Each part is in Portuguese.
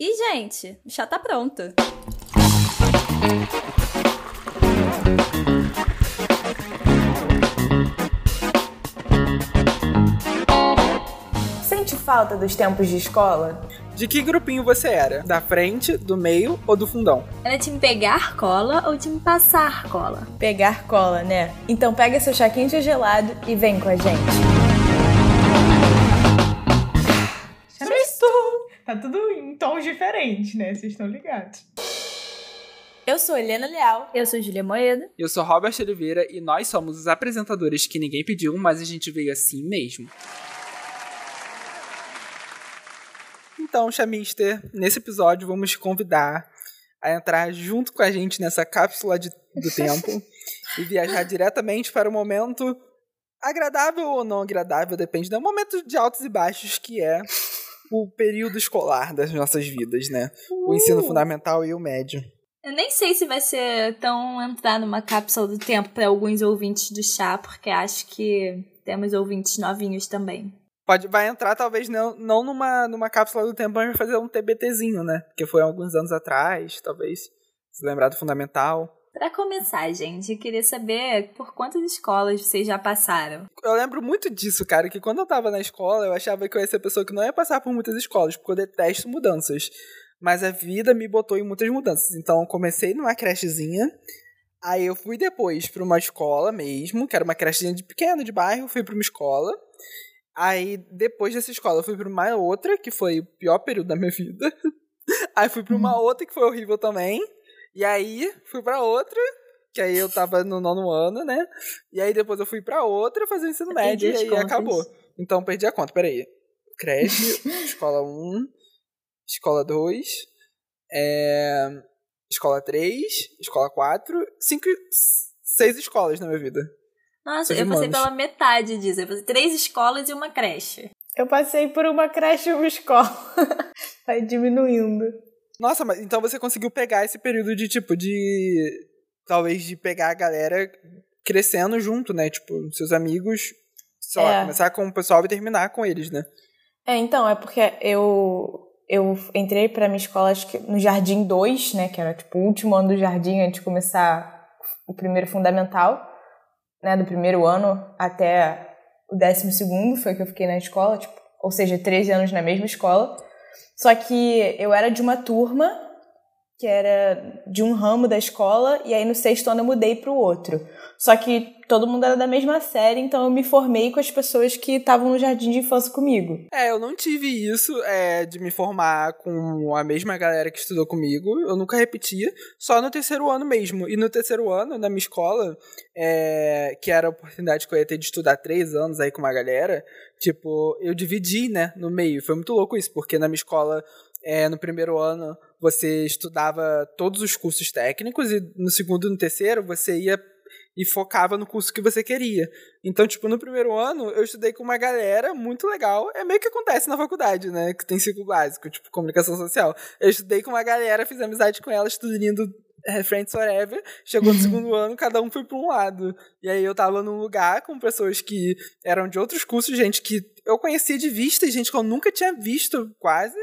E, gente, o chá tá pronto. Sente falta dos tempos de escola? De que grupinho você era? Da frente, do meio ou do fundão? Era time pegar cola ou time passar cola? Pegar cola, né? Então pega seu chá quente ou gelado e vem com a gente. Tá tudo em tons diferentes, né? Vocês estão ligados. Eu sou Helena Leal. Eu sou Julia Moeda. Eu sou Robert Oliveira e nós somos os apresentadores que ninguém pediu, mas a gente veio assim mesmo. Então, Chamister, nesse episódio vamos te convidar a entrar junto com a gente nessa cápsula de, do tempo e viajar diretamente para o momento agradável ou não agradável, depende, do momento de altos e baixos que é o período escolar das nossas vidas, né? O ensino fundamental e o médio. Eu nem sei se vai ser tão entrar numa cápsula do tempo para alguns ouvintes do chá, porque acho que temos ouvintes novinhos também. Pode, vai entrar, talvez, não, não numa, numa cápsula do tempo, mas vai fazer um TBTzinho, né? Porque foi alguns anos atrás, talvez. Se lembrar do fundamental. Para começar, gente, eu queria saber por quantas escolas vocês já passaram. Eu lembro muito disso, cara, que quando eu tava na escola, eu achava que eu ia ser a pessoa que não ia passar por muitas escolas, porque eu detesto mudanças. Mas a vida me botou em muitas mudanças. Então eu comecei numa crechezinha, aí eu fui depois para uma escola mesmo, que era uma crechezinha de pequena, de bairro, fui para uma escola. Aí, depois dessa escola, eu fui pra uma outra, que foi o pior período da minha vida. Aí fui pra uma outra, que foi horrível também. E aí, fui pra outra, que aí eu tava no nono ano, né? E aí depois eu fui pra outra fazer o ensino Eu médio e aí contas. acabou. Então perdi a conta, peraí. Creche, escola 1, escola 2, é, escola 3, escola 4, 5, 6 escolas na minha vida. Nossa, eu passei pela metade disso. Eu passei três escolas e uma creche. Eu passei por uma creche e uma escola. Vai diminuindo. Nossa, mas então você conseguiu pegar esse período de tipo de talvez de pegar a galera crescendo junto, né? Tipo, seus amigos, sei lá, É. começar com o pessoal e terminar com eles, né? É, então, é porque eu eu entrei pra minha escola acho que no Jardim 2, né, que era tipo o último ano do jardim antes de começar o primeiro fundamental, né, do primeiro ano até o décimo segundo foi que eu fiquei na escola, tipo, ou seja, 13 anos na mesma escola. Só que eu era de uma turma que era de um ramo da escola e aí no sexto ano eu mudei para o outro. Só que todo mundo era da mesma série, então eu me formei com as pessoas que estavam no jardim de infância comigo. É, eu não tive isso é, de me formar com a mesma galera que estudou comigo. Eu nunca repetia, só no terceiro ano mesmo. E no terceiro ano, na minha escola, é, que era a oportunidade que eu ia ter de estudar três anos aí com uma galera, tipo, eu dividi, né, no meio. Foi muito louco isso, porque na minha escola, é, no primeiro ano, você estudava todos os cursos técnicos, e no segundo e no terceiro, você ia e focava no curso que você queria. Então, tipo, no primeiro ano, eu estudei com uma galera muito legal. É meio que acontece na faculdade, né? Que tem ciclo básico, tipo, comunicação social. Eu estudei com uma galera, fiz amizade com elas, tudo lindo, é, friends forever. Chegou no segundo ano, cada um foi pra um lado. E aí eu tava num lugar com pessoas que eram de outros cursos, gente que eu conhecia de vista e gente que eu nunca tinha visto quase.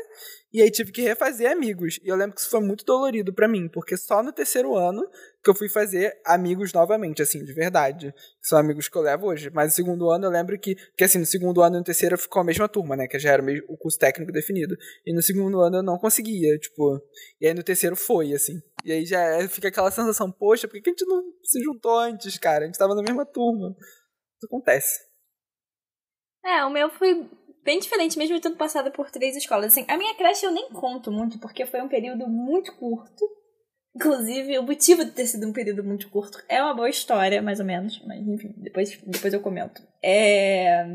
E aí tive que refazer amigos. E eu lembro que isso foi muito dolorido pra mim, porque só no terceiro ano que eu fui fazer amigos novamente, assim, de verdade. São amigos que eu levo hoje. Mas no segundo ano eu lembro que, que assim, no segundo ano e no terceiro ficou a mesma turma, né? Que já era o curso técnico definido. E no segundo ano eu não conseguia, tipo. E aí no terceiro foi, assim. E aí já é- fica aquela sensação, poxa, por que a gente não se juntou antes, cara? A gente tava na mesma turma. Isso acontece. É, o meu foi bem diferente, mesmo tendo passado por três escolas. Assim, a minha creche eu nem conto muito, porque foi um período muito curto. Inclusive, o motivo de ter sido um período muito curto é uma boa história, mais ou menos. Mas, enfim, depois, depois eu comento. É...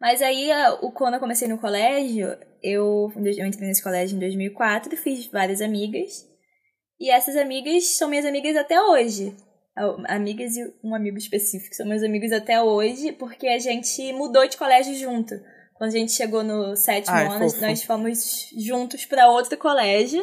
Mas aí, quando eu comecei no colégio, eu, eu entrei nesse colégio em 2004, fiz várias amigas. E essas amigas são minhas amigas até hoje. Amigas e um amigo específico são meus amigos até hoje, porque a gente mudou de colégio junto. Quando a gente chegou no sétimo Ai, ano, fofo. nós fomos juntos para outro colégio.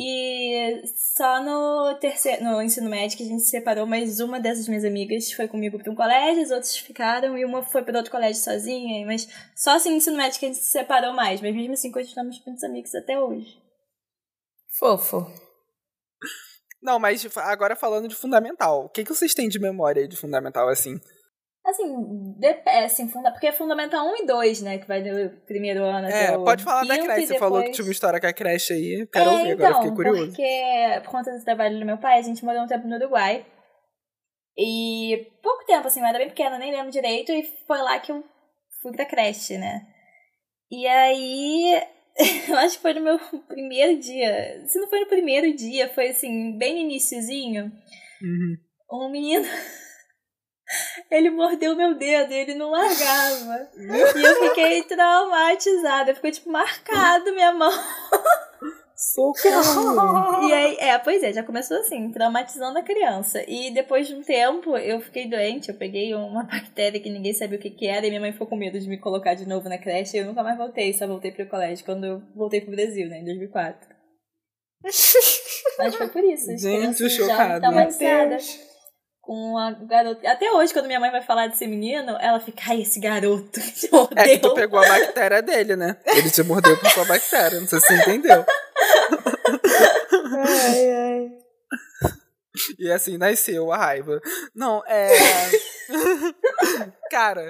E só no terceiro, no ensino médio que a gente se separou, mas uma dessas minhas amigas foi comigo para um colégio, as outras ficaram e uma foi para outro colégio sozinha, mas só assim no ensino médio que a gente se separou mais, mas mesmo assim continuamos muitos amigos até hoje. Fofo. Não, mas agora falando de fundamental, o que, que vocês têm de memória de fundamental assim? Assim, de, é, assim funda, porque é fundamental 1 e 2, né? Que vai do primeiro ano até É, pode falar da creche. e Você falou que depois- tinha uma história com a creche aí. Quero é, ouvir então, agora, fiquei curioso. Porque, por conta do trabalho do meu pai, a gente morou um tempo no Uruguai. E pouco tempo, assim, eu era bem pequena, nem lembro direito, e foi lá que eu fui pra creche, né? E aí, eu acho que foi no meu primeiro dia. Se não foi no primeiro dia, foi assim, bem no iniciozinho. Uhum. Um menino. Ele mordeu meu dedo e ele não largava. e eu fiquei traumatizada. Ficou, tipo, marcado minha mão. Socorro! E aí, é, pois é, já começou assim, traumatizando a criança. E depois de um tempo, eu fiquei doente, eu peguei uma bactéria que ninguém sabia o que, que era, e minha mãe ficou com medo de me colocar de novo na creche, e eu nunca mais voltei, só voltei pro colégio quando eu voltei pro Brasil, né, em 2004. Mas foi por isso. Gente, chocada. traumatizadas Com a garota. Até hoje, quando minha mãe vai falar desse menino, ela fica, ai, esse garoto mordeu. É que tu pegou a bactéria dele, né? Ele te mordeu com sua bactéria, não sei se você entendeu. Ai, ai. E assim nasceu a raiva. Não, é. Cara,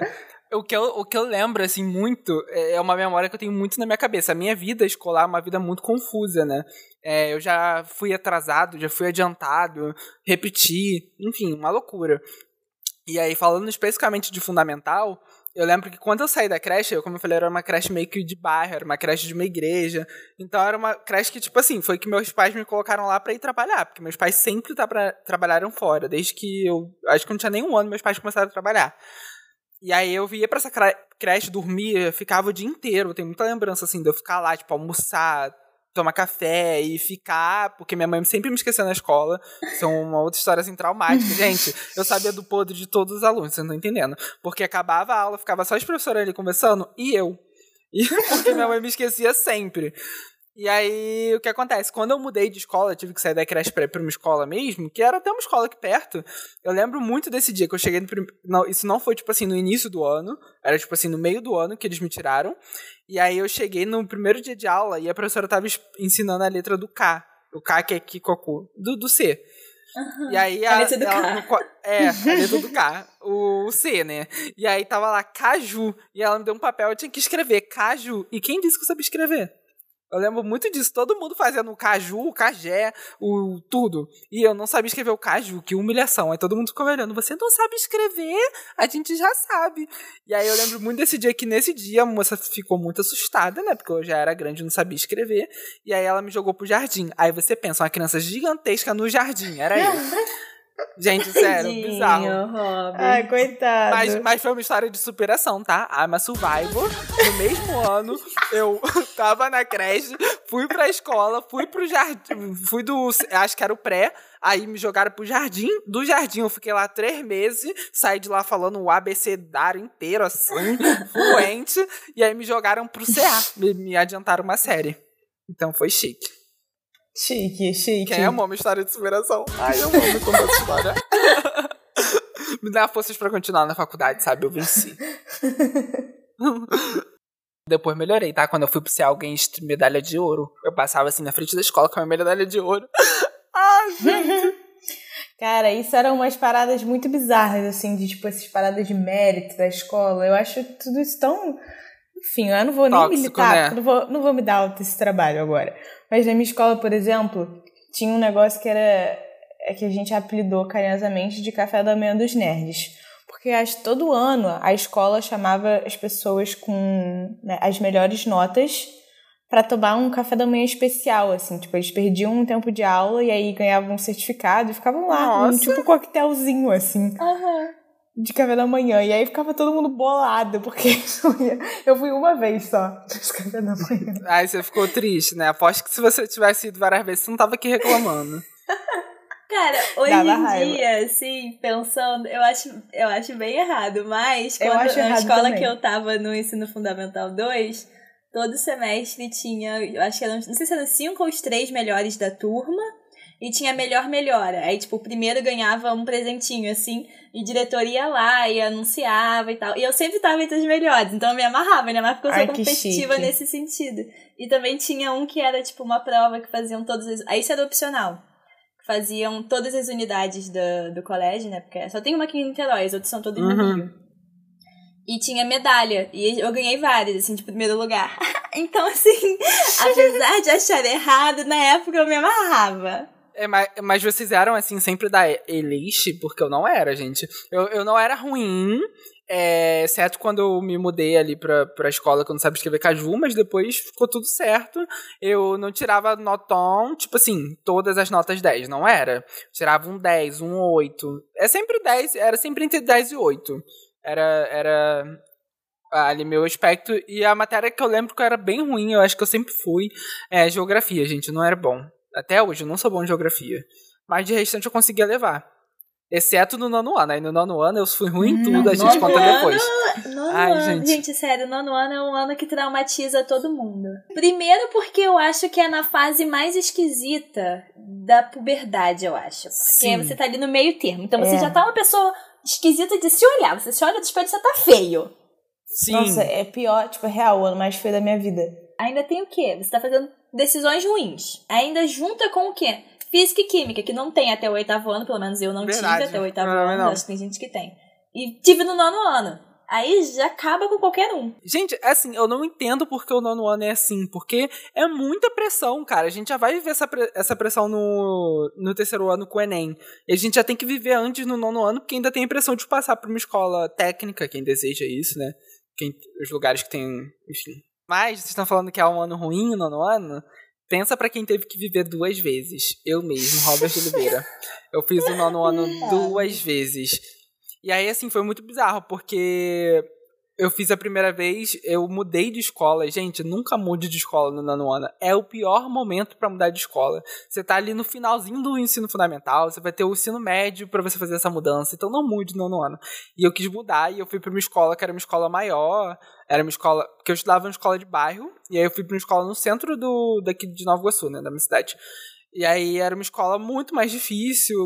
o que, eu, o que eu lembro, assim, muito, é uma memória que eu tenho muito na minha cabeça. A minha vida escolar é uma vida muito confusa, né? É, eu já fui atrasado, já fui adiantado, repeti, enfim, uma loucura. E aí, falando especificamente de fundamental, eu lembro que quando eu saí da creche, eu, como eu falei, era uma creche meio que de bairro, era uma creche de uma igreja. Então era uma creche que, tipo assim, foi que meus pais me colocaram lá pra ir trabalhar, porque meus pais sempre tra trabalharam fora, desde que eu. Acho que não tinha nem um ano, meus pais começaram a trabalhar. E aí eu ia pra essa cre- creche, dormia, ficava o dia inteiro. Eu tenho muita lembrança, assim, de eu ficar lá, tipo, almoçar, tomar café e ficar, porque minha mãe sempre me esqueceu na escola. Isso é uma outra história, assim, traumática. Gente, eu sabia do podre de todos os alunos, vocês não estão entendendo. Porque acabava a aula, ficava só os professores ali conversando e eu. E porque minha mãe me esquecia sempre. E aí, o que acontece? Quando eu mudei de escola, eu tive que sair da creche pra ir pra uma escola mesmo, que era até uma escola aqui perto. Eu lembro muito desse dia que eu cheguei no prim... não, Isso não foi, tipo assim, no início do ano. Era, tipo assim, no meio do ano que eles me tiraram. E aí eu cheguei no primeiro dia de aula e a professora tava ensinando a letra do K. O K que é Kikoku. Do, do C. E aí A letra do ela- K. É, a letra do K. O, o C, né? E aí tava lá, Caju. E ela me deu um papel, eu tinha que escrever Caju. E quem disse que eu sabia escrever? Eu lembro muito disso, todo mundo fazendo o caju, o cajé, o tudo. E eu não sabia escrever o caju, que humilhação. Aí todo mundo ficou olhando, você não sabe escrever? A gente já sabe. E aí eu lembro muito desse dia que nesse dia a moça ficou muito assustada, né? Porque eu já era grande e não sabia escrever. E aí ela me jogou pro jardim. Aí você pensa, uma criança gigantesca no jardim, era eu. Gente, sério, bizarro. Robin. Ai, coitado. Mas, mas foi uma história de superação, tá? I'm a survivor. No mesmo ano, eu tava na creche, fui pra escola, fui pro jardim, fui do, acho que era o pré, aí me jogaram pro jardim. Do jardim eu fiquei lá três meses, saí de lá falando o abecedário inteiro, assim, fluente, e aí me jogaram pro CA, me, me adiantaram uma série. Então foi chique. Chique, chique. Quem amou uma história de superação? Ai, eu amo contar essa história. Me dá forças pra continuar na faculdade, sabe? Eu venci. Depois melhorei, tá? Quando eu fui pro CA, alguém medalha de ouro. Eu passava assim na frente da escola com a minha medalha de ouro. Ai, gente. Cara, isso eram umas paradas muito bizarras, assim, de tipo, essas paradas de mérito da escola. Eu acho tudo isso tão. Enfim, eu não vou nem Tóxico, militar, né? não vou, não vou me dar esse trabalho agora. Mas na minha escola, por exemplo, tinha um negócio que era. É que a gente apelidou carinhosamente de café da manhã dos nerds. Porque acho que todo ano a escola chamava as pessoas com né, as melhores notas para tomar um café da manhã especial, assim. Tipo, eles perdiam um tempo de aula e aí ganhavam um certificado e ficavam lá, um tipo coquetelzinho, assim, Aham. De café da manhã. E aí ficava todo mundo bolado, porque eu fui uma vez só nesse café da manhã. Aí você ficou triste, né? Aposto que se você tivesse ido várias vezes, você não tava aqui reclamando. Cara, hoje Dava em raiva. dia, assim, pensando, eu acho, eu acho bem errado, mas Eu quando acho na errado escola também. que eu tava no ensino fundamental 2, todo semestre tinha, eu acho que eram, não sei se eram cinco ou os três melhores da turma, E tinha melhor melhora. Aí, tipo, o primeiro ganhava um presentinho, assim, e diretor ia lá e anunciava e tal. E eu sempre tava entre os melhores, então eu me amarrava, né? Mas porque eu sou competitiva chique. nesse sentido. E também tinha um que era, tipo, uma prova que faziam todas as. Aí isso era opcional. Faziam todas as unidades do, do colégio, né? Porque só tem uma aqui em Niterói, as outras são todas no Uhum. Rio. E tinha medalha. E eu ganhei várias, assim, de primeiro lugar. então, assim, apesar de achar errado, na época eu me amarrava. É, mas, mas vocês eram, assim, sempre da elite? Porque eu não era, gente. Eu, eu não era ruim, é, exceto quando eu me mudei ali pra, pra escola, que eu não sabia escrever caju, mas depois ficou tudo certo. Eu não tirava notão, tipo assim, todas as notas 10, não era. Tirava um 10, um 8. É sempre 10, era sempre entre 10 e 8. Era, era ali meu aspecto. E a matéria que eu lembro que eu era bem ruim, eu acho que eu sempre fui, é geografia, gente, não era bom. Até hoje eu não sou bom em geografia. Mas de restante eu conseguia levar. Exceto no nono ano. Aí no nono ano eu fui ruim em tudo, a gente nono conta ano? depois. Nono Ai, ano, gente. gente. sério, nono ano é um ano que traumatiza todo mundo. Primeiro porque eu acho que é na fase mais esquisita da puberdade, eu acho. Porque Sim. você tá ali no meio termo. Então você É. já tá uma pessoa esquisita de se olhar. Você se olha do espelho e você tá feio. Sim. Nossa, é pior, tipo, é real, o ano mais feio da minha vida. Ainda tem o quê? Você tá fazendo decisões ruins. Ainda junta com o quê? Física e química, que não tem até o oitavo ano, pelo menos eu não Verdade. tive até o oitavo Não, ano, não. acho que tem gente que tem. E tive no nono ano. Aí já acaba com qualquer um. Gente, assim, eu não entendo porque o nono ano é assim, porque é muita pressão, cara. A gente já vai viver essa, pre- essa pressão no, no terceiro ano com o Enem. E a gente já tem que viver antes no nono ano, porque ainda tem a impressão de passar por uma escola técnica, quem deseja isso, né? Quem, os lugares que tem, enfim. Mas, vocês estão falando que é um ano ruim, nono ano? Pensa pra quem teve que viver duas vezes. Eu mesmo, Robert de Oliveira. Eu fiz o nono ano duas vezes. E aí, assim, foi muito bizarro, porque eu fiz a primeira vez, eu mudei de escola. Gente, nunca mude de escola no nono ano. É o pior momento pra mudar de escola. Você tá ali no finalzinho do ensino fundamental, você vai ter o ensino médio pra você fazer essa mudança. Então não mude no nono ano. E eu quis mudar e eu fui pra uma escola que era uma escola maior. Era uma escola. Porque eu estudava uma escola de bairro. E aí eu fui pra uma escola no centro do daqui de Nova Iguaçu, né? Da minha cidade. E aí era uma escola muito mais difícil.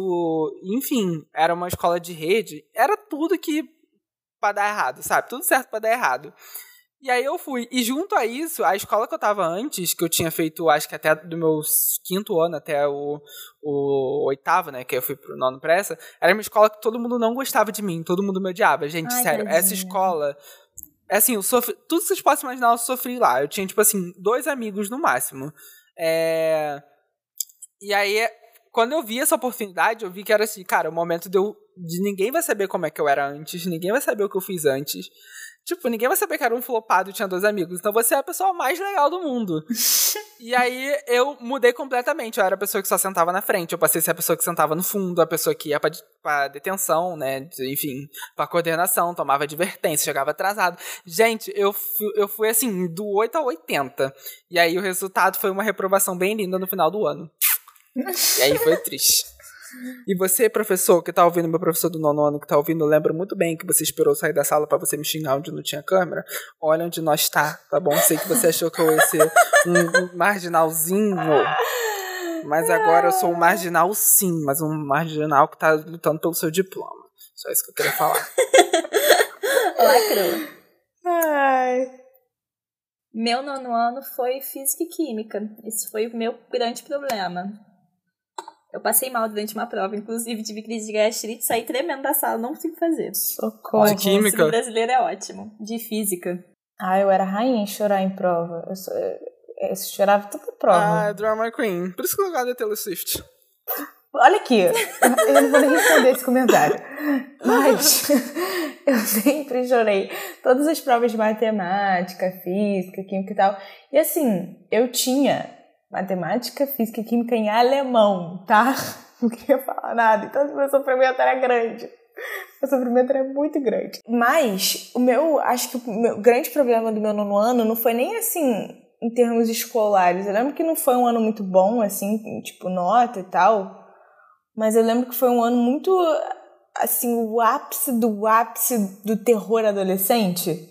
Enfim, era uma escola de rede. Era tudo que pra dar errado, sabe? Tudo certo pra dar errado. E aí eu fui. E junto a isso, a escola que eu tava antes, que eu tinha feito, acho que até do meu quinto ano até o, o oitavo, né? Que eu fui pro nono pressa, era uma escola que todo mundo não gostava de mim, todo mundo me odiava. Gente, Ai, sério, tadinha. essa escola. é Assim, eu sofri. Tudo que vocês possam imaginar, eu sofri lá. Eu tinha, tipo assim, dois amigos no máximo. É. E aí, quando eu vi essa oportunidade, eu vi que era assim, cara, o momento de eu. De ninguém vai saber como é que eu era antes, ninguém vai saber o que eu fiz antes. Tipo, ninguém vai saber que era um flopado e tinha dois amigos. Então você é a pessoa mais legal do mundo. e aí eu mudei completamente. Eu era a pessoa que só sentava na frente. Eu passei a ser a pessoa que sentava no fundo, a pessoa que ia pra, pra detenção, né? Enfim, pra coordenação, tomava advertência, chegava atrasado. Gente, eu fui, eu fui assim, do 8 ao 80. E aí o resultado foi uma reprovação bem linda no final do ano. E aí foi triste. E você, professor, que tá ouvindo, meu professor do nono ano que tá ouvindo, lembra muito bem que você esperou sair da sala pra você me xingar onde não tinha câmera. Olha onde nós tá, tá bom? Sei que você achou que eu ia ser um, um marginalzinho. Mas agora eu sou um marginal sim, mas um marginal que tá lutando pelo seu diploma. Só isso que eu queria falar. Lacrou. Ai. Meu nono ano foi física e química. Esse foi o meu grande problema. Eu passei mal durante uma prova, inclusive tive crise de gastrite, saí tremendo da sala, não consigo fazer. Socorro. De química? O brasileiro é ótimo. De física. Ah, eu era rainha em chorar em prova. Eu, só- eu- eu chorava toda prova. Ah, Drama Queen. Por isso que eu gosto da Taylor Swift. Olha aqui, eu não vou nem responder esse comentário. Mas eu sempre chorei. Todas as provas de matemática, física, química e tal. E assim, eu tinha matemática, física e química em alemão, tá? Não queria falar nada. Então o meu sofrimento era grande. Meu sofrimento era muito grande. Mas o meu, acho que o meu grande problema do meu nono ano não foi nem assim em termos escolares. Eu lembro que não foi um ano muito bom, assim, tipo, nota e tal. Mas eu lembro que foi um ano muito, assim, o ápice do ápice do terror adolescente.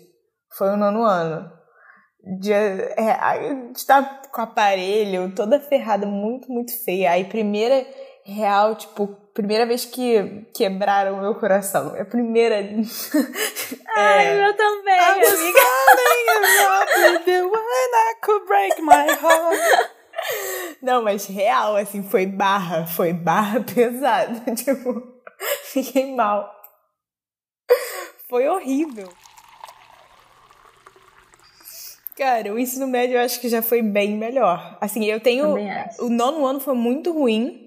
Foi o nono ano. De, é, tá com aparelho, toda ferrada, muito, muito feia. Aí, primeira real, tipo, primeira vez que quebraram o meu coração. É a primeira. Ai, é, eu também, I was amiga. falling in love I could break my heart. Não, mas real, assim, foi barra, foi barra pesada. Tipo, fiquei mal. Foi horrível. Cara, o ensino médio eu acho que já foi bem melhor. Assim, eu tenho. O nono ano foi muito ruim.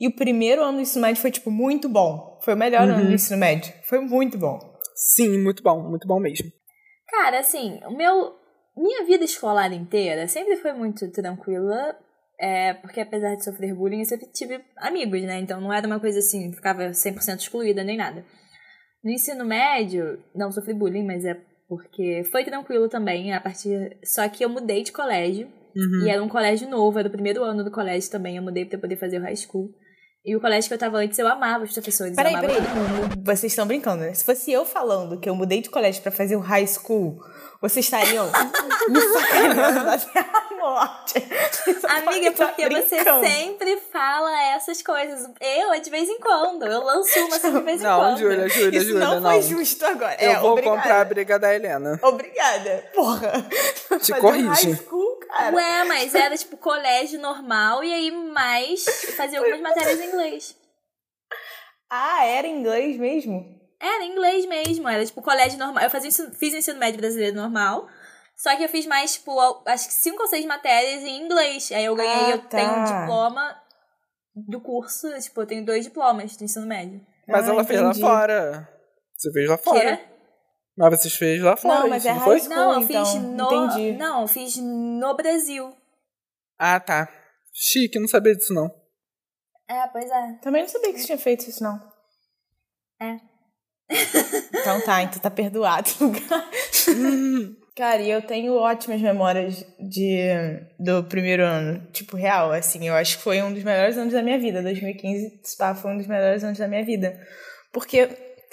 E o primeiro ano do ensino médio foi, tipo, muito bom. Foi o melhor ano do ensino médio. Foi muito bom. Sim, muito bom, muito bom mesmo. Cara, assim, o meu. Minha vida escolar inteira sempre foi muito tranquila. É, porque apesar de sofrer bullying, eu sempre tive amigos, né? Então não era uma coisa assim, ficava 100% excluída nem nada. No ensino médio, não sofri bullying, mas é porque foi tranquilo também, a partir. Só que eu mudei de colégio. Uhum. E era um colégio novo, era o primeiro ano do colégio também. Eu mudei pra poder fazer o high school. E o colégio que eu tava antes, eu amava os professores. Peraí, peraí. Vocês estão brincando, né? Se fosse eu falando que eu mudei de colégio pra fazer o high school, vocês estariam me a morte. Amiga, estar porque você brincando. sempre fala essas coisas. Eu, é de vez em quando. Eu lanço uma assim de vez em Não, quando. Júlia, Júlia, Isso Júlia, não, não. foi justo agora. Eu é, vou obrigada. comprar a briga da Helena. Obrigada. Porra. Fazer um corrige. High school, cara. Ué, mas era tipo colégio normal e aí mais fazia algumas matérias em inglês. Ah, era inglês mesmo? Era em inglês mesmo, era tipo colégio normal. Eu fazia fiz ensino médio brasileiro normal. Só que eu fiz mais, tipo, acho que cinco ou seis matérias em inglês. Aí eu ganhei, Ah, eu tenho um tá. diploma do curso, tipo, eu tenho dois diplomas do ensino médio. Mas Ah, ela fez lá entendi. fora. Você fez lá fora. Quê? Mas vocês fez lá fora, Não, mas isso, é não foi? school. Não, eu então, fiz no. entendi. Não, eu fiz no Brasil. Ah, tá. Chique, não sabia disso, não. É, pois é. Também não sabia que você tinha feito isso, não. É. Então tá, então tá perdoado. Cara, e eu tenho ótimas memórias de, do primeiro ano. Tipo, real, assim, eu acho que foi um dos melhores anos da minha vida. 2015, pá, foi um dos melhores anos da minha vida. Porque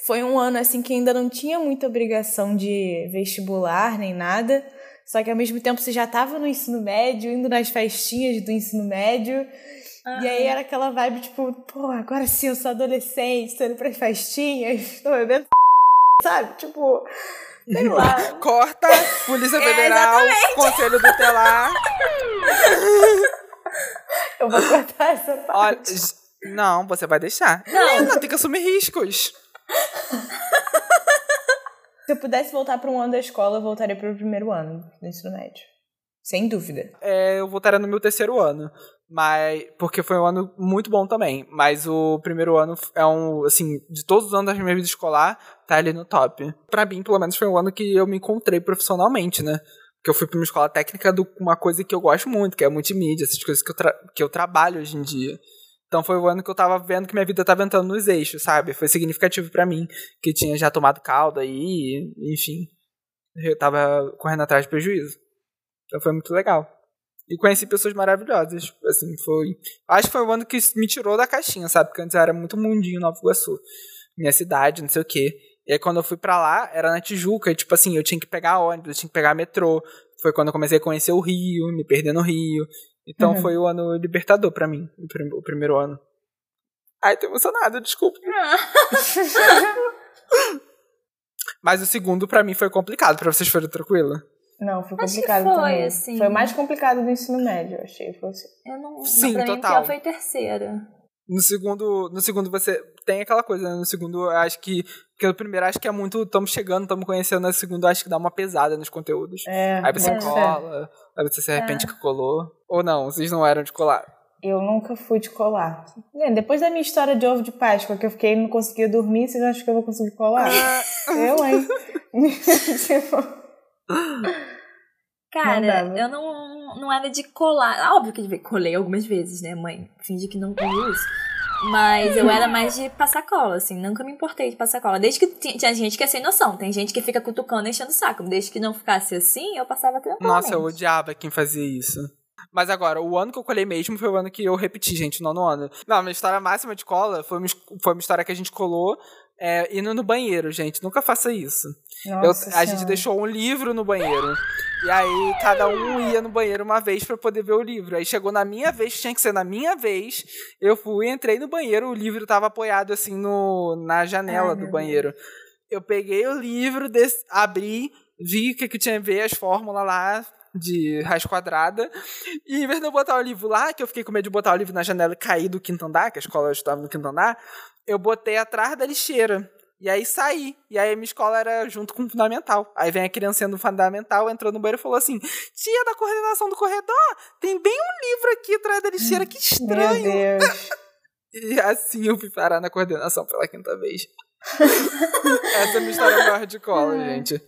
foi um ano, assim, que ainda não tinha muita obrigação de vestibular nem nada. Só que ao mesmo tempo você já tava no ensino médio, indo nas festinhas do ensino médio. E aí era aquela vibe, tipo, pô, agora sim eu sou adolescente, tô indo pras festinhas, tô bebendo, sabe? Tipo, sei lá. Corta, Polícia É, Federal, Conselho Tutelar. Eu vou cortar essa Olha, parte. j- não, você vai deixar. Não. Tem que assumir riscos. Se eu pudesse voltar para um ano da escola, eu voltaria para o primeiro ano do ensino médio. Sem dúvida. É, eu voltaria no meu terceiro ano. Mas. Porque foi um ano muito bom também. Mas o primeiro ano é um. Assim, de todos os anos da minha vida escolar, tá ali no top. Pra mim, pelo menos, foi um ano que eu me encontrei profissionalmente, né? Porque eu fui pra uma escola técnica de uma coisa que eu gosto muito, que é multimídia, essas coisas que eu, que eu trabalho hoje em dia. Então foi o ano que eu tava vendo que minha vida tava entrando nos eixos, sabe? Foi significativo pra mim, que tinha já tomado caldo aí, enfim. Eu tava correndo atrás de prejuízo. Então foi muito legal. E conheci pessoas maravilhosas. Assim, foi. Acho que foi o ano que me tirou da caixinha, sabe? Porque antes eu era muito mundinho Nova Iguaçu. Minha cidade, não sei o quê. E aí quando eu fui pra lá, era na Tijuca, e tipo assim, eu tinha que pegar ônibus, eu tinha que pegar metrô. Foi quando eu comecei a conhecer o Rio, me perder no Rio. Então Uhum. foi o ano libertador pra mim, o, prim- o primeiro ano. Ai, tô emocionada, desculpa. Mas o segundo pra mim foi complicado, pra vocês foram tranquilo? Não, foi Acho que complicado foi, também. assim. Foi o mais complicado do ensino médio, eu achei. Foi assim. Eu não. Sim, pra mim, total. o pior foi terceira. No segundo, no segundo você tem aquela coisa, né? No segundo eu acho que, porque no primeiro acho que é muito, estamos chegando, estamos conhecendo, no segundo eu acho que dá uma pesada nos conteúdos. É, Aí você ser. cola, aí você se arrepende que colou. Ou não, vocês não eram de colar. Eu nunca fui de colar. É, Depois da minha história de ovo de Páscoa, que eu fiquei e não conseguia dormir, vocês acham que eu vou conseguir colar? eu, hein? tipo, Cara, Não eu não, não era de colar. Óbvio que colei algumas vezes, né, mãe? Fingi que não viu isso. Mas eu era mais de passar cola, assim. Nunca me importei de passar cola. Desde que ti- tinha gente que é sem noção. Tem gente que fica cutucando enchendo o saco. Desde que não ficasse assim, eu passava tranquilamente. Nossa, eu odiava quem fazia isso. Mas agora, o ano que eu colei mesmo foi o ano que eu repeti, gente, nono ano. Não, minha história máxima de cola foi uma, foi uma história que a gente colou é, indo no banheiro, gente. Nunca faça isso. Eu- a gente deixou um livro no banheiro. E aí cada um ia no banheiro uma vez pra poder ver o livro. Aí chegou na minha vez, tinha que ser na minha vez. Eu fui, entrei no banheiro, o livro tava apoiado assim no, na janela Ai, do banheiro. Eu peguei o livro, des- abri, vi o que, que tinha a ver, as fórmulas lá de raiz quadrada. E em vez de eu botar o livro lá, que eu fiquei com medo de botar o livro na janela e cair do quinto andar, que a escola estava no quinto andar, eu botei atrás da lixeira. E aí saí. E aí a minha escola era junto com o fundamental. Aí vem a criancinha do fundamental, entrou no banheiro e falou assim: Tia da coordenação do corredor, tem bem um livro aqui atrás da lixeira, que Meu estranho. Deus. E assim eu fui parar na coordenação pela quinta vez. Essa é a minha história maior de cola, gente.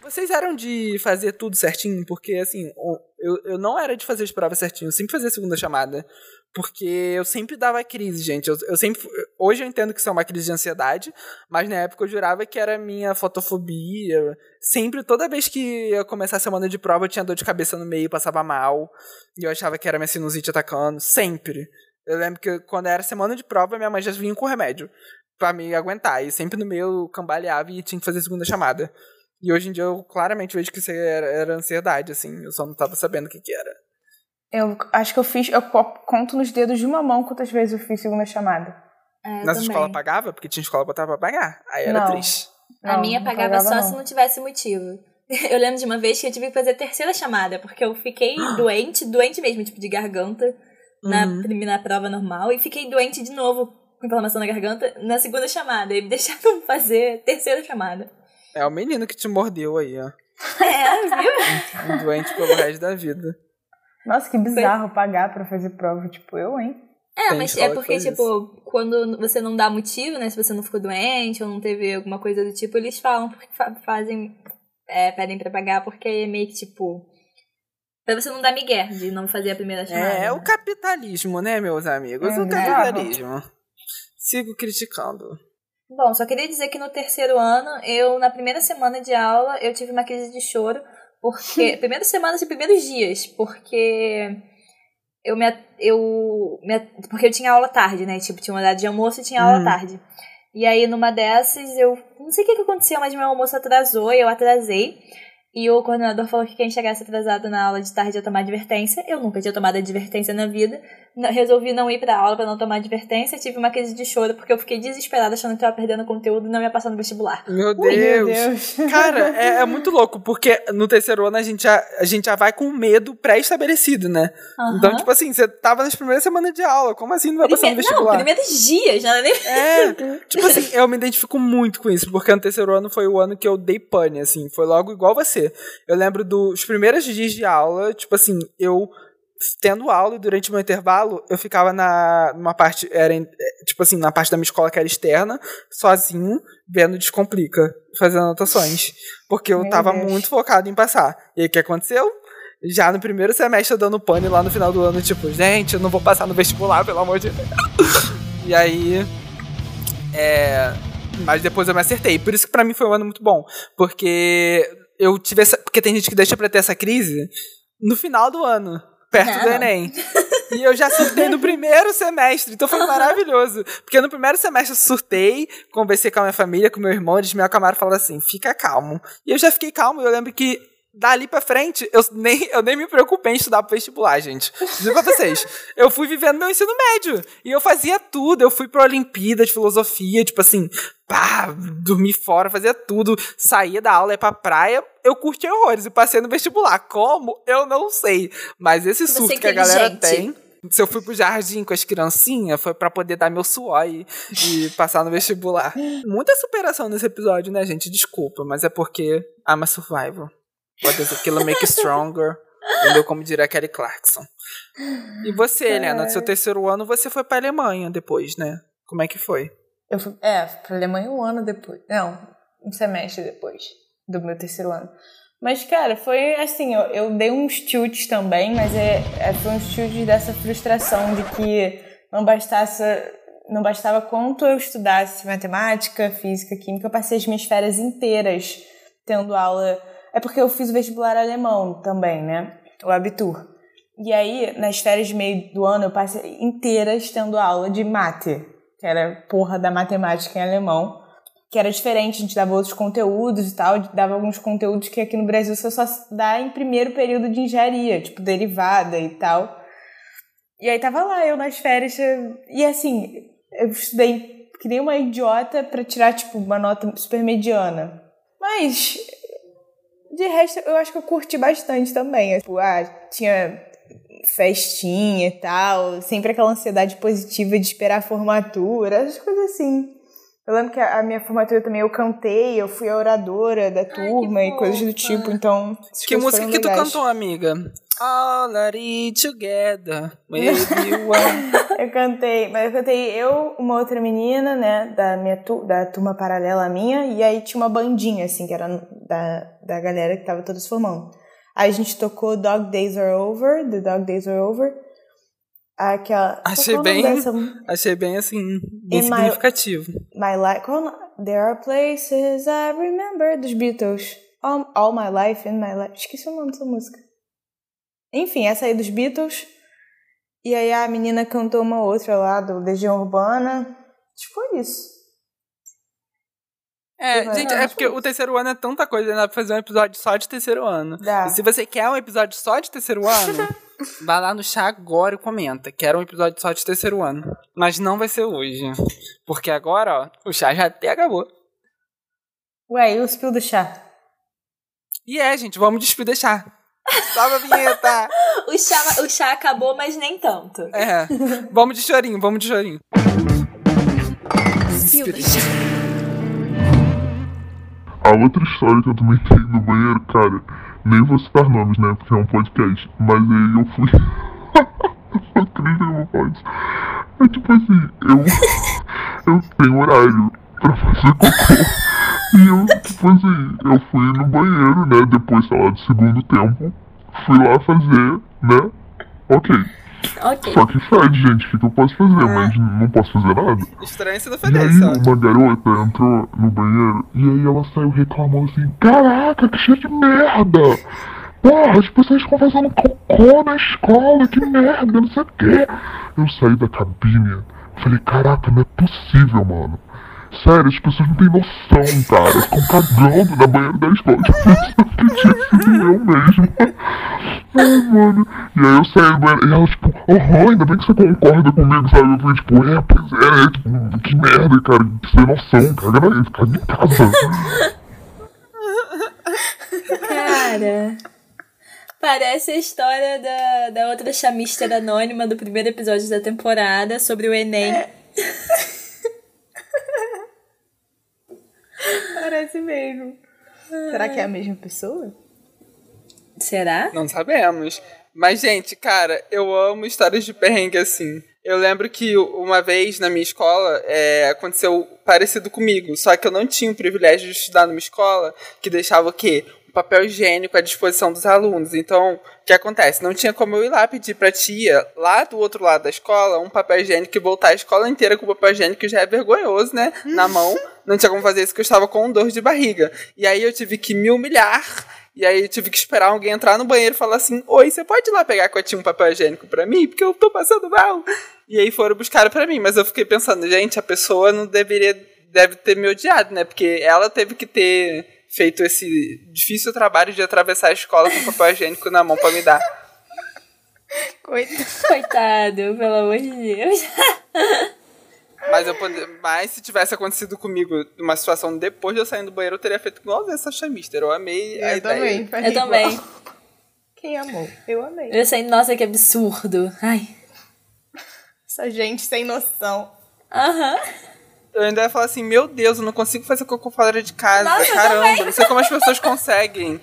Vocês eram de fazer tudo certinho? Porque, assim, eu, eu não era de fazer as provas certinho. Eu sempre fazia a segunda chamada. Porque eu sempre dava crise, gente. Eu, eu sempre. Hoje eu entendo que isso é uma crise de ansiedade, mas na época eu jurava que era minha fotofobia. Sempre, toda vez que ia começar a semana de prova, eu tinha dor de cabeça no meio, passava mal. E eu achava que era minha sinusite atacando. Sempre. Eu lembro que quando era semana de prova, minha mãe já vinha com remédio pra me aguentar. E sempre no meio eu cambaleava e tinha que fazer segunda chamada. E hoje em dia eu claramente vejo que isso era, era ansiedade, assim. Eu só não tava sabendo o que, que era. Eu acho que eu fiz, eu co- conto nos dedos de uma mão quantas vezes eu fiz segunda chamada. É, também. escola pagava, porque tinha escola que botava pra pagar. Aí era Não. triste. A Não, minha não pagava, só não. se não tivesse motivo. Eu lembro de uma vez que eu tive que fazer a terceira chamada, porque eu fiquei doente, doente mesmo, tipo de garganta, na, Uhum. na prova normal, e fiquei doente de novo, com inflamação na garganta, na segunda chamada. E me deixaram fazer a terceira chamada. É o menino que te mordeu aí, ó. É, viu? Doente pelo resto da vida. Nossa, que bizarro pagar pra fazer prova. Tipo, eu, hein? É, Tem mas é que porque, tipo, quando você não dá motivo, né? Se você não ficou doente ou não teve alguma coisa do tipo, eles falam porque fa- fazem. É, pedem pra pagar porque é meio que, tipo. Pra você não dar migué de não fazer a primeira chamada. É, é o né? capitalismo, né, meus amigos? É, o né? capitalismo. Sigo criticando. Bom, só queria dizer que no terceiro ano, eu, na primeira semana de aula, eu tive uma crise de choro, porque. primeira semana e primeiros dias, porque eu me. Eu, me porque eu tinha aula tarde, né? Tipo, tinha uma horário de almoço e tinha aula Uhum. tarde. E aí, numa dessas, eu. Não sei o que, que aconteceu, mas meu almoço atrasou e eu atrasei. E o coordenador falou que quem chegasse atrasado na aula de tarde ia tomar advertência. Eu nunca tinha tomado advertência na vida. Resolvi não ir pra aula pra não tomar advertência. Tive uma crise de choro porque eu fiquei desesperada achando que tava perdendo conteúdo e não ia passar no vestibular. Meu Ui, Deus. meu Deus. Cara, é, é muito louco, porque no terceiro ano a gente já, a gente já vai com medo pré-estabelecido, né? Então, Aham. tipo assim, você tava nas primeiras semanas de aula, como assim não vai passar no Prime- Não, vestibular? primeiros dias, não é nem. É, tipo assim, eu me identifico muito com isso, porque no terceiro ano foi o ano que eu dei pane, assim, foi logo igual você. Eu lembro dos primeiros dias de aula, tipo assim, eu tendo aula e durante o meu intervalo, eu ficava na numa parte, era é, tipo assim, na parte da minha escola que era externa, sozinho, vendo Descomplica, fazendo anotações, porque eu Meu tava Deus. muito focado em passar. E aí o que aconteceu? Já no primeiro semestre eu dando pane lá no final do ano, tipo, gente, eu não vou passar no vestibular, pelo amor de Deus. E aí, é, mas depois eu me acertei. Por isso que pra mim foi um ano muito bom. Porque eu tive essa. Porque tem gente que deixa pra ter essa crise no final do ano, perto do Não. Enem. E eu já surtei no primeiro semestre, então foi maravilhoso. Porque no primeiro semestre eu surtei, conversei com a minha família, com meu irmão, eles me acalmaram e falaram assim: fica calmo. E eu já fiquei calmo, eu lembro que. Dali pra frente, eu nem, eu nem me preocupei em estudar pro vestibular, gente. Digo pra vocês. Eu fui vivendo meu ensino médio. E eu fazia tudo. Eu fui pra Olimpíada de Filosofia, tipo assim, pá, dormir fora, fazia tudo. Saía da aula, ia pra praia. Eu curti horrores e passei no vestibular. Como? Eu não sei. Mas esse Você é surto que a galera tem. Se eu fui pro jardim com as criancinhas, foi pra poder dar meu suor e, e passar no vestibular. Muita superação nesse episódio, né, gente? Desculpa, mas é porque I'm a survivor. What does a killer make stronger? Entendeu? Como diria Kelly Clarkson. E você, Helena, no seu terceiro ano, você foi pra Alemanha depois, né? Como é que foi? Eu fui, é, fui pra Alemanha um ano depois. Não, um semestre depois do meu terceiro ano. Mas, cara, foi assim, eu, eu dei uns chutes também, mas é, é, foi uns chutes dessa frustração de que não bastasse, não bastava quanto eu estudasse matemática, física, química, eu passei as minhas férias inteiras tendo aula. É porque eu fiz o vestibular alemão também, né? O Abitur. E aí, nas férias de meio do ano, eu passei inteiras tendo aula de mate. que era porra da matemática em alemão, que era diferente, a gente dava outros conteúdos e tal, dava alguns conteúdos que aqui no Brasil você só dá em primeiro período de engenharia, tipo derivada e tal. E aí tava lá eu nas férias, e assim, eu estudei que nem uma idiota pra tirar, tipo, uma nota super mediana. Mas, de resto, eu acho que eu curti bastante também. Tipo, ah, tinha festinha e tal, sempre aquela ansiedade positiva de esperar a formatura, essas coisas assim. Eu lembro que a minha formatura também eu cantei, eu fui a oradora da turma Ai, e coisas do tipo, então. Que música que tu cantou, amiga? All are together, maybe one. Eu cantei, mas eu cantei eu, uma outra menina, né, da minha tu, da turma paralela minha, e aí tinha uma bandinha, assim, que era da, da galera que tava todos formando. Aí a gente tocou Dog Days Are Over, The Dog Days Are Over. Aquela. Achei é bem- dessa? Achei bem assim, bem In my- significativo. My Life. Qual o nome? There are places I remember dos Beatles. All, All My Life in My Life. Esqueci o nome dessa música. Enfim, essa aí dos Beatles. E aí a menina cantou uma outra lá do Legião Urbana. Foi isso. É, gente, é porque que- o terceiro ano é tanta coisa, dá pra fazer um episódio só de terceiro ano. Dá. E se você quer um episódio só de terceiro ano, vai lá no chá agora e comenta. Quero um episódio só de terceiro ano. Mas não vai ser hoje. Porque agora, ó, o chá já até acabou. Ué, e o spill do chá? E é, gente, vamos despedir chá. Salve a vinheta! O chá, o chá acabou, mas nem tanto. É, vamos de chorinho, vamos de chorinho. A outra história que eu também tenho no banheiro, cara, nem vou citar nomes, né? Porque é um podcast. Mas aí eu fui. eu acredito que eu vou falar isso. É tipo assim, eu. eu tenho horário pra fazer cocô. E eu, tipo assim, eu fui no banheiro, né? Depois, sei lá, do segundo tempo. Fui lá fazer, né? Ok. Ok. Só que fede, gente. O que que eu posso fazer? Mas não posso fazer nada. Estranho se não E aí uma garota entrou no banheiro e aí ela saiu reclamando assim, caraca, que cheiro de merda! Porra, as pessoas estão fazendo cocô na escola, que merda, não sei o quê. Eu saí da cabine, falei, caraca, não é possível, mano. Sério, as pessoas não têm noção, cara. Ficam cagando na banheira da escola. Tipo, que tinha sido eu mesmo. Ai, mano. E aí eu saí do banheiro e ela, tipo, aham, ainda bem que você concorda comigo, sabe? Eu falei, tipo, é, pois é, né? Tipo, que merda, cara. Sem noção, caga, na, caga em casa. Cara. Parece a história da, da outra chamister anônima do primeiro episódio da temporada sobre o Enem. Parece mesmo. Será que é a mesma pessoa? Será? Não sabemos. Mas, gente, cara, eu amo histórias de perrengue assim. Eu lembro que uma vez na minha escola é, aconteceu parecido comigo, só que eu não tinha o privilégio de estudar numa escola que deixava o quê? Um papel higiênico à disposição dos alunos. Então, o que acontece? Não tinha como eu ir lá pedir pra tia, lá do outro lado da escola, um papel higiênico e voltar a escola inteira com o papel higiênico, que já é vergonhoso, né? Na mão. Não tinha como fazer isso, porque eu estava com dor de barriga. E aí eu tive que me humilhar e aí eu tive que esperar alguém entrar no banheiro e falar assim: Oi, você pode ir lá pegar com a tia um papel higiênico pra mim? Porque eu tô passando mal. E aí foram buscar pra mim, mas eu fiquei pensando, gente, a pessoa não deveria. deve ter me odiado, né? Porque ela teve que ter feito esse difícil trabalho de atravessar a escola com papel higiênico na mão pra me dar. Coitado. Coitado, pelo amor de Deus. Mas, eu pode... mas se tivesse acontecido comigo uma situação depois de eu sair do banheiro, eu teria feito igual essa chamister. Eu amei a Eu ideia. também. faria Eu também. igual. Quem amou? Eu amei. Eu sei, nossa, que absurdo. Ai. Essa gente sem noção. Aham. Eu ainda ia falar assim, meu Deus, eu não consigo fazer cocô fora de casa. Nossa, eu Caramba, não sei como as pessoas conseguem.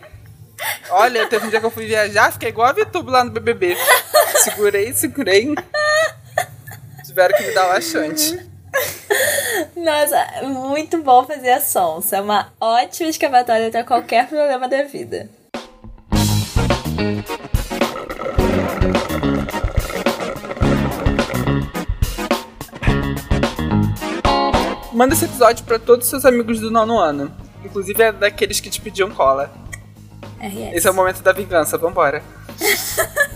Olha, teve um dia que eu fui viajar, fiquei igual a VTube lá no BBB. Segurei, segurei. Tiveram que me dar laxante. Nossa, muito bom fazer a sonsa. É uma ótima escavatória pra qualquer problema da vida. Manda esse episódio pra todos os seus amigos do nono ano. Inclusive é daqueles que te pediam cola. Esse é o momento da vingança, vambora.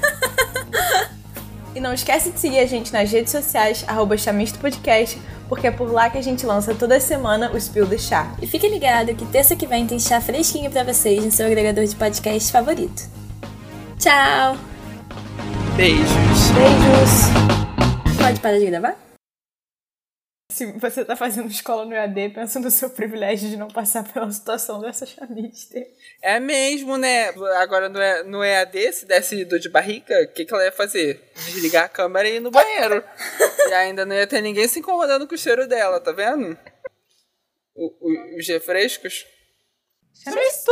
E não esquece de seguir a gente nas redes sociais, arroba Podcast, porque é por lá que a gente lança toda semana o Spill do Chá. E fique ligado que terça que vem tem chá fresquinho pra vocês no seu agregador de podcast favorito. Tchau! Beijos. Beijos! Pode parar de gravar? Se você tá fazendo escola no EAD, pensa no seu privilégio de não passar pela situação dessa chamister. É mesmo, né? Agora no, EAD, se desse dor de barriga, o que, que ela ia fazer? Desligar a câmera e ir no banheiro. e ainda não ia ter ninguém se incomodando com o cheiro dela, tá vendo? O- o- os refrescos. Chamisto!